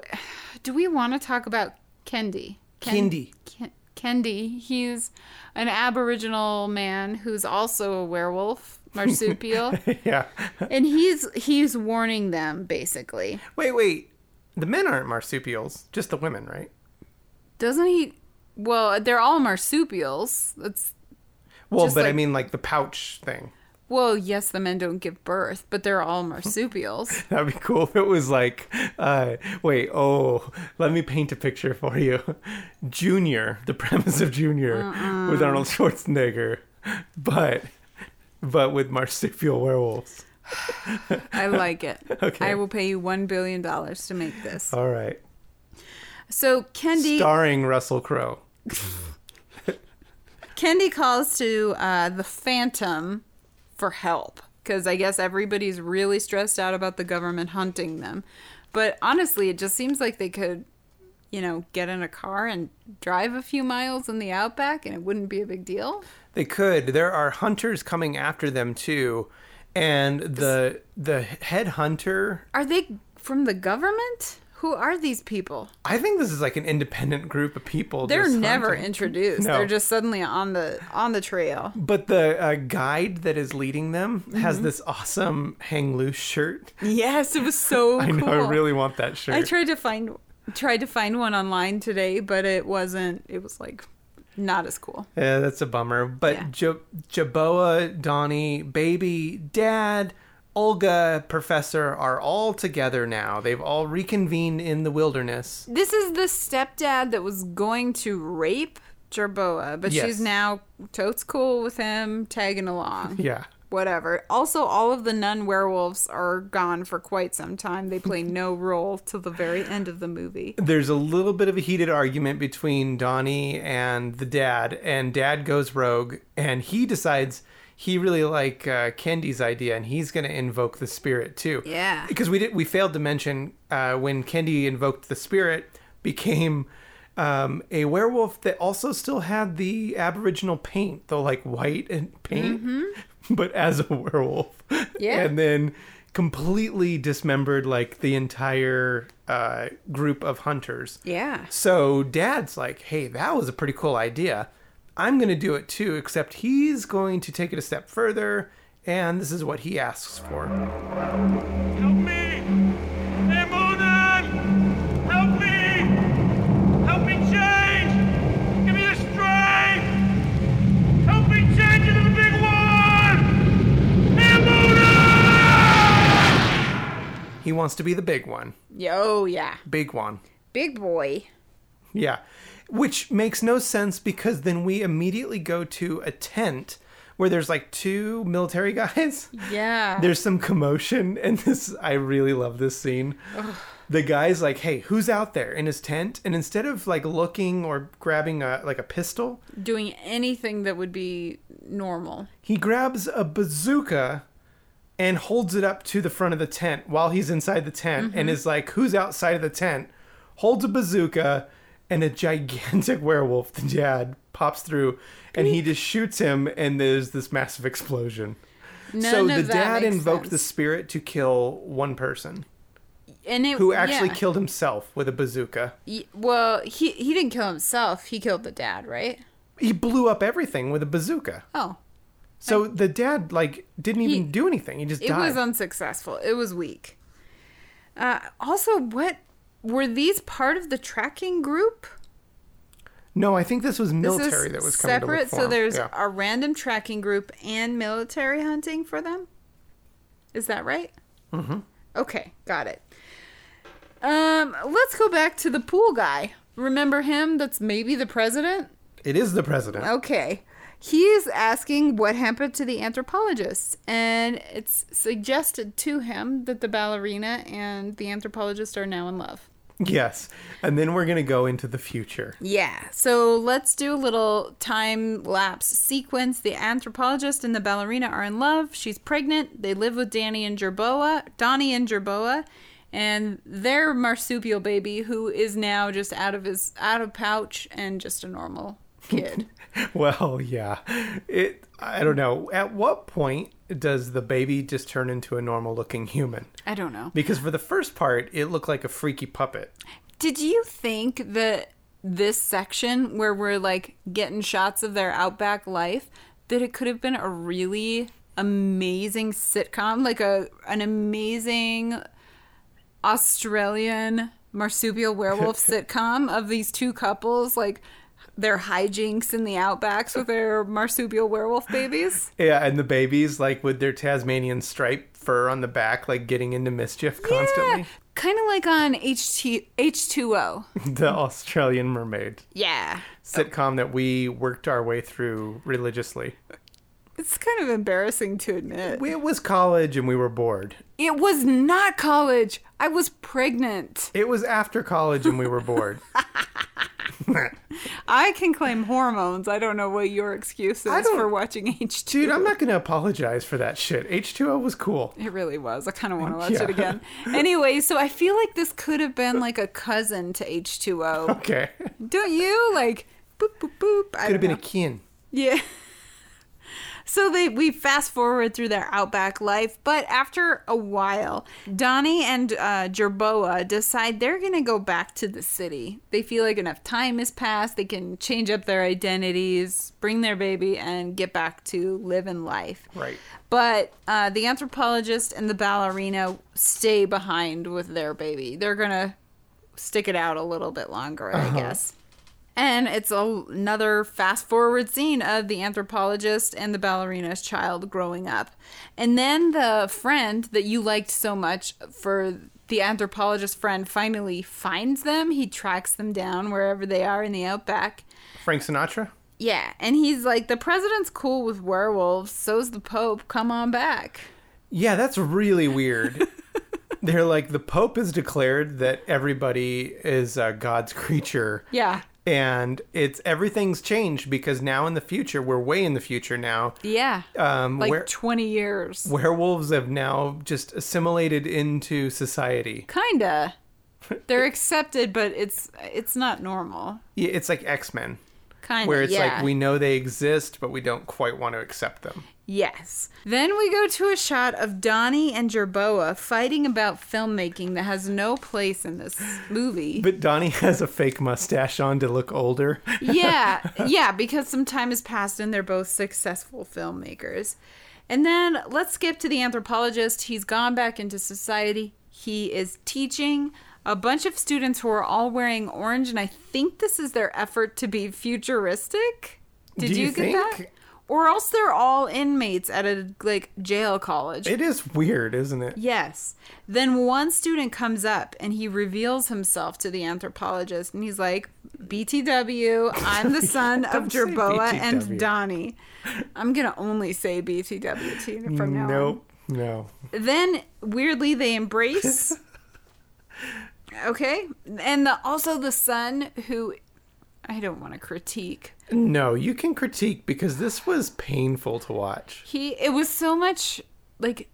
do we want to talk about Kendi? Kendi. Ken- Kendi. He's an Aboriginal man who's also a werewolf, *laughs* marsupial, yeah. and he's he's warning them basically. Wait, wait. The men aren't marsupials, just the women, right? Doesn't he? Well, they're all marsupials. That's Well, Just but I mean, like the pouch thing. well, yes, the men don't give birth, but they're all marsupials. *laughs* That'd be cool if it was like, uh, wait, oh, let me paint a picture for you. Junior, the premise of Junior with Arnold Schwarzenegger, but but with marsupial werewolves. I like it. *laughs* Okay. I will pay you one billion dollars to make this. All right. So Kendi Starring Russell Crowe. *laughs* Kendi calls to uh, the Phantom for help because I guess everybody's really stressed out about the government hunting them. But honestly, it just seems like they could, you know, get in a car and drive a few miles in the outback, and it wouldn't be a big deal. They could. There are hunters coming after them too, and the the head hunter. Are they from the government? Who are these people? I think this is like an independent group of people. They're never hunting. introduced. No. They're just suddenly on the on the trail. But the uh, guide that is leading them Mm-hmm. has this awesome hang loose shirt. Yes, it was so *laughs* I cool. know. I really want that shirt. I tried to find tried to find one online today, but it wasn't. It was like not as cool. Yeah, that's a bummer. But Yeah. Ja- Jerboa, Donnie, Baby, Dad, Olga, Professor are all together now. They've all reconvened in the wilderness. This is the stepdad that was going to rape Jerboa, but Yes. she's now totes cool with him, tagging along. *laughs* Yeah. Whatever. Also, all of the nun werewolves are gone for quite some time. They play no role till the very end of the movie. There's a little bit of a heated argument between Donnie and the dad, and dad goes rogue, and he decides he really like uh, Kendi's idea, and he's going to invoke the spirit too. Yeah. because we did we failed to mention uh, when Kendi invoked the spirit became um, a werewolf that also still had the Aboriginal paint, though like white and paint, but as a werewolf. Yeah. and then completely dismembered like the entire uh, group of hunters. Yeah. So dad's like, hey, that was a pretty cool idea. I'm going to do it too, except he's going to take it a step further, and this is what he asks for. Help me! Hey, Moonan! Help me! Help me change! Give me the strength! Help me change into the big one! Hey, He wants to be the big one. Yo, yeah. Big one. Big boy. Yeah. Which makes no sense because then we immediately go to a tent where there's like two military *laughs* guys. Yeah. There's some commotion, and this, I really love this scene. The guy's like, hey, who's out there in his tent? And instead of like looking or grabbing a, like a pistol, doing anything that would be normal. he grabs a bazooka and holds it up to the front of the tent while he's inside the tent and mm-hmm. is like, Who's outside of the tent? Holds a bazooka and a gigantic *laughs* werewolf, the dad, pops through and he just shoots him, and there's this massive explosion. None so the dad invoked the spirit to kill one person and it, who actually yeah. killed himself with a bazooka. Well, he he didn't kill himself. He killed the dad, right? He blew up everything with a bazooka. Oh, So the dad like didn't even He- do anything. He just died. it died. was unsuccessful. It was weak. Uh, also, what were these part of the tracking group? no, I think this was This military that was coming separate. to look for so there's Yeah. a random tracking group and military hunting for them. Is that right? Mm-hmm. Okay, got it. Um, let's go back to the pool guy. Remember him? That's maybe the president. It is the president. Okay. He's asking what happened to the anthropologist, and it's suggested to him that the ballerina and the anthropologist are now in love. Yes. And then we're going to go into the future. Yeah, so let's do a little time lapse sequence. The anthropologist and the ballerina are in love. She's pregnant. They live with Danny and Jerboa, Donnie and Jerboa, and their marsupial baby, who is now just out of his out of pouch and just a normal kid. *laughs* Well, yeah. It I don't know. At what point does the baby just turn into a normal looking human? I don't know. Because for the first part, it looked like a freaky puppet. Did you think that this section where we're like getting shots of their outback life that it could have been a really amazing sitcom, like a an amazing Australian marsupial werewolf *laughs* sitcom of these two couples like their hijinks in the outbacks with their marsupial werewolf babies? Yeah, and the babies like with their Tasmanian stripe fur on the back like getting into mischief constantly. Yeah, Kind of like on HT H2O. *laughs* the Australian mermaid Yeah. sitcom that we worked our way through religiously. It's kind of embarrassing to admit. It was college and we were bored. It was not college. I was pregnant. It was after college and we were bored. *laughs* *laughs* I can claim hormones. I don't know what your excuse is for watching H2. Dude, I'm not going to apologize for that shit. H2O was cool. It really was. I kind of want to watch Yeah. it again. *laughs* Anyway, so I feel like this could have been like a cousin to H2O. Okay. Don't you? Like, boop, boop, boop. I Could have been a kin. Yeah. So they we fast forward through their outback life, but after a while, Donnie and uh, Jerboa decide they're gonna go back to the city. They feel like enough time has passed. They can change up their identities, bring their baby, and get back to living life. Right. But uh, the anthropologist and the ballerina stay behind with their baby. They're gonna stick it out a little bit longer, I guess. And it's a, another fast forward scene of the anthropologist and the ballerina's child growing up. And then the friend that you liked so much for the anthropologist friend finally finds them. He tracks them down wherever they are in the outback. Frank Sinatra? Yeah, and he's like, the president's cool with werewolves, so's the Pope. Come on back. Yeah, that's really weird. *laughs* They're like, the Pope has declared that everybody is uh, God's creature. Yeah. And it's everything's changed because now in the future, we're way in the future now. Yeah. Um, like where 20 years. werewolves have now just assimilated into society. Kinda. They're *laughs* accepted, but it's it's not normal. Yeah, It's like X Men, Kinda. where it's yeah. like we know they exist, but we don't quite want to accept them. Yes. Then we go to a shot of Donnie and Jerboa fighting about filmmaking that has no place in this movie. But Donnie has a fake mustache on to look older. yeah, *laughs* yeah, because some time has passed and they're both successful filmmakers. And then let's skip to the anthropologist. He's gone back into society. He is teaching a bunch of students who are all wearing orange, and I think this is their effort to be futuristic. Did you you, get that? Or else they're all inmates at a like jail college. It is weird, isn't it? Yes. Then one student comes up and he reveals himself to the anthropologist and he's like, BTW, I'm the *laughs* son of Jerboa and Donnie. I'm going to only say BTW to you from now on. Nope. No. Then weirdly they embrace. *laughs* okay. And the, also the son who I don't want to critique. No, you can critique because this was painful to watch. He it was so much like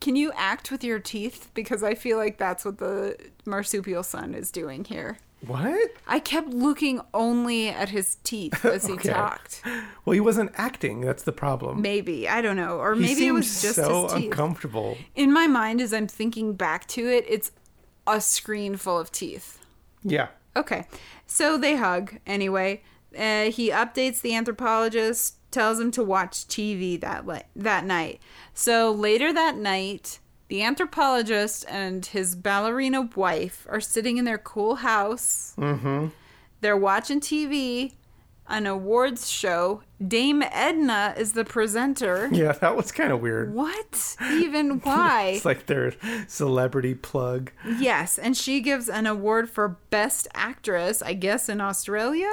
can you act with your teeth because I feel like that's what the marsupial son is doing here. What? I kept looking only at his teeth *laughs* as he Okay. talked. Well, he wasn't acting. That's the problem. Maybe I don't know, or he maybe it was just so uncomfortable. In my mind, as I'm thinking back to it, it's a screen full of teeth. Yeah. Okay, so they hug anyway. Uh, he updates the anthropologist, tells him to watch TV that li- that night. So later that night, the anthropologist and his ballerina wife are sitting in their cool house. Mm-hmm. They're watching TV, an awards show. Dame Edna is the presenter. Yeah, that was kind of weird. What? Even *laughs* why? It's like their celebrity plug. yes, and she gives an award for best actress, I guess in Australia,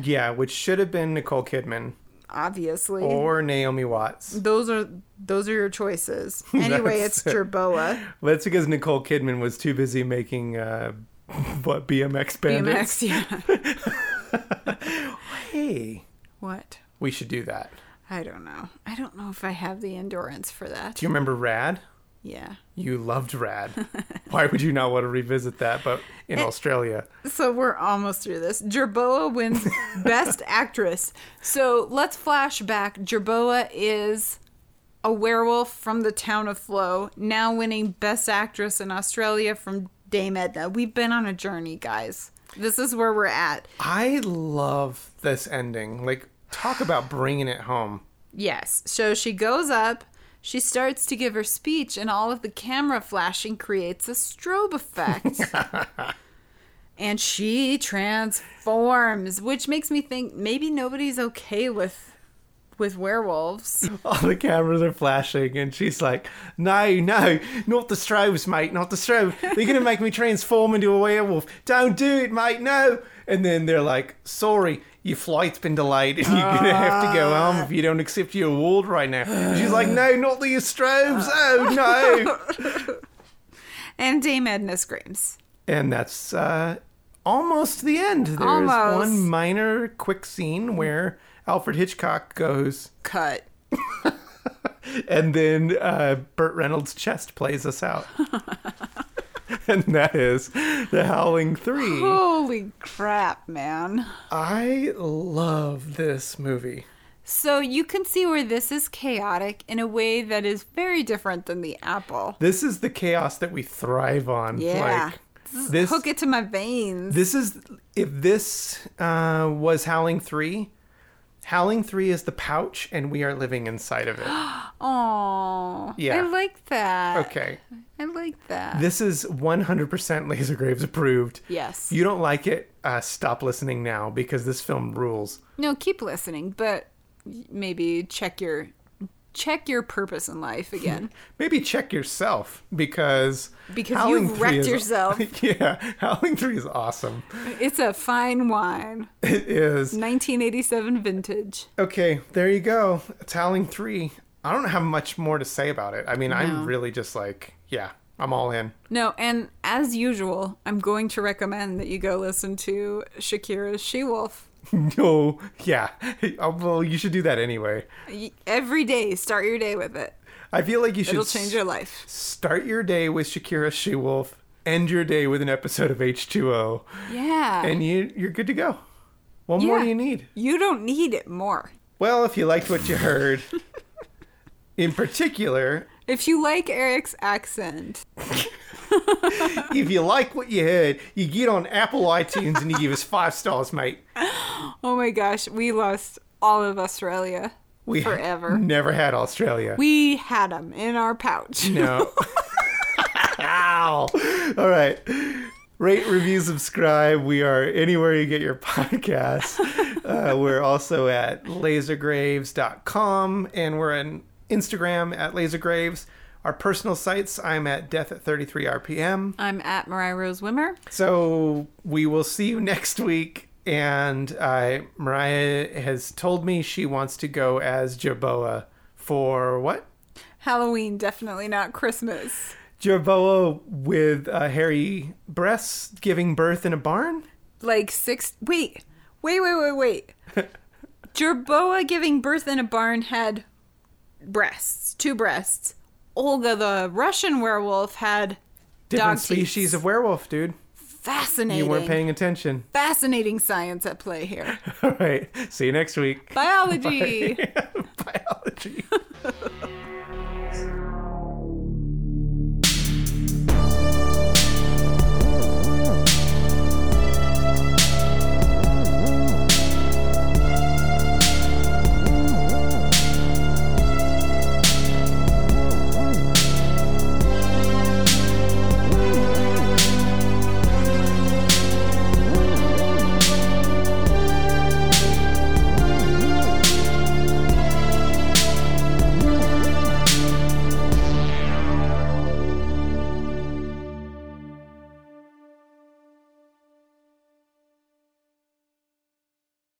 Yeah, which should have been Nicole Kidman obviously. or Naomi Watts. those are those are your choices. *laughs* Anyway, it's it. Jerboa. That's because Nicole Kidman was too busy making uh, *laughs* what BMX bandits. BMX, yeah. Hey, what? we should do that. I don't know. I don't know if I have the endurance for that. Do you remember Rad? Yeah. You loved Rad. *laughs* Why would you not want to revisit that? But in Australia, So we're almost through this. Jerboa wins *laughs* Best Actress. So let's flash back. Jerboa is a werewolf from the town of Flo, now winning Best Actress in Australia from Dame Edna. We've been on a journey, guys. This is where we're at. I love this ending. Like, talk about bringing it home. Yes. So she goes up. She starts to give her speech, and all of the camera flashing creates a strobe effect. *laughs* and she transforms, which makes me think maybe nobody's okay with with werewolves. *laughs* All the cameras are flashing, and she's like, "No, no, not the strobes, mate, not the strobes. They're gonna make me transform into a werewolf. Don't do it, mate. No." And then they're like, "Sorry, your flight's been delayed, and you're gonna have to go home if you don't accept your award right now." And she's like, "No, not the strobes. Oh no!" *laughs* And Dame Edna screams. and that's uh, almost the end. There's one minor, quick scene where Alfred Hitchcock goes. Cut. *laughs* and then uh, Burt Reynolds' chest plays us out. *laughs* and that is The Howling 3. Holy crap, man. I love this movie. So you can see where this is chaotic in a way that is very different than the apple. This is the chaos that we thrive on. Yeah. Like, This hook it to my veins. this is, if this uh, was Howling 3, Howling 3 is the pouch, and we are living inside of it. *gasps* Oh, Yeah. I like that. Okay. I like that. This is 100% Laser Graves approved. Yes. You don't like it, uh, stop listening now because this film rules. no, keep listening, but maybe check your check your purpose in life again. *laughs* Maybe check yourself because Because Howling you've wrecked is- yourself. *laughs* yeah, Howling Three is awesome. it's a fine wine. It is 1987 vintage. okay. There you go. It's Howling Three. I don't have much more to say about it. I mean, No. I'm really just like, yeah, I'm all in. No, and as usual, I'm going to recommend that you go listen to Shakira's She Wolf. *laughs* no, yeah. *laughs* Oh, Well, you should do that anyway. Every day, start your day with it. I feel like you should It'll change your life. start your day with Shakira She Wolf, end your day with an episode of H2O, Yeah. and you you're good to go. What more do you need? You don't need it more. Well, if you liked what you heard, *laughs* in particular, If you like Eric's accent, *laughs* if you like what you heard, you get on Apple iTunes and you give us five stars, mate. oh my gosh, we lost all of Australia We forever. never had Australia. We had them in our pouch. no. *laughs* Ow. All right. Rate, review, subscribe. We are anywhere you get your podcasts. Uh, we're also at lasergraves.com and we're on Instagram at lasergraves. Our personal sites, I'm at death at 33 RPM. I'm at Mariah Rose Wimmer. So we will see you *laughs* next week. And uh, Mariah has told me she wants to go as Jerboa for what? Halloween, definitely not Christmas. Jerboa with uh, hairy breasts giving birth in a barn? Like six. Wait, wait, wait, wait, wait. *laughs* Jerboa giving birth in a barn had breasts, two breasts. Olga, the Russian werewolf, had Different species of werewolf, dude. Fascinating. You weren't paying attention. Fascinating science at play here. *laughs* All right. See you next week. Biology. *laughs* Biology. *laughs*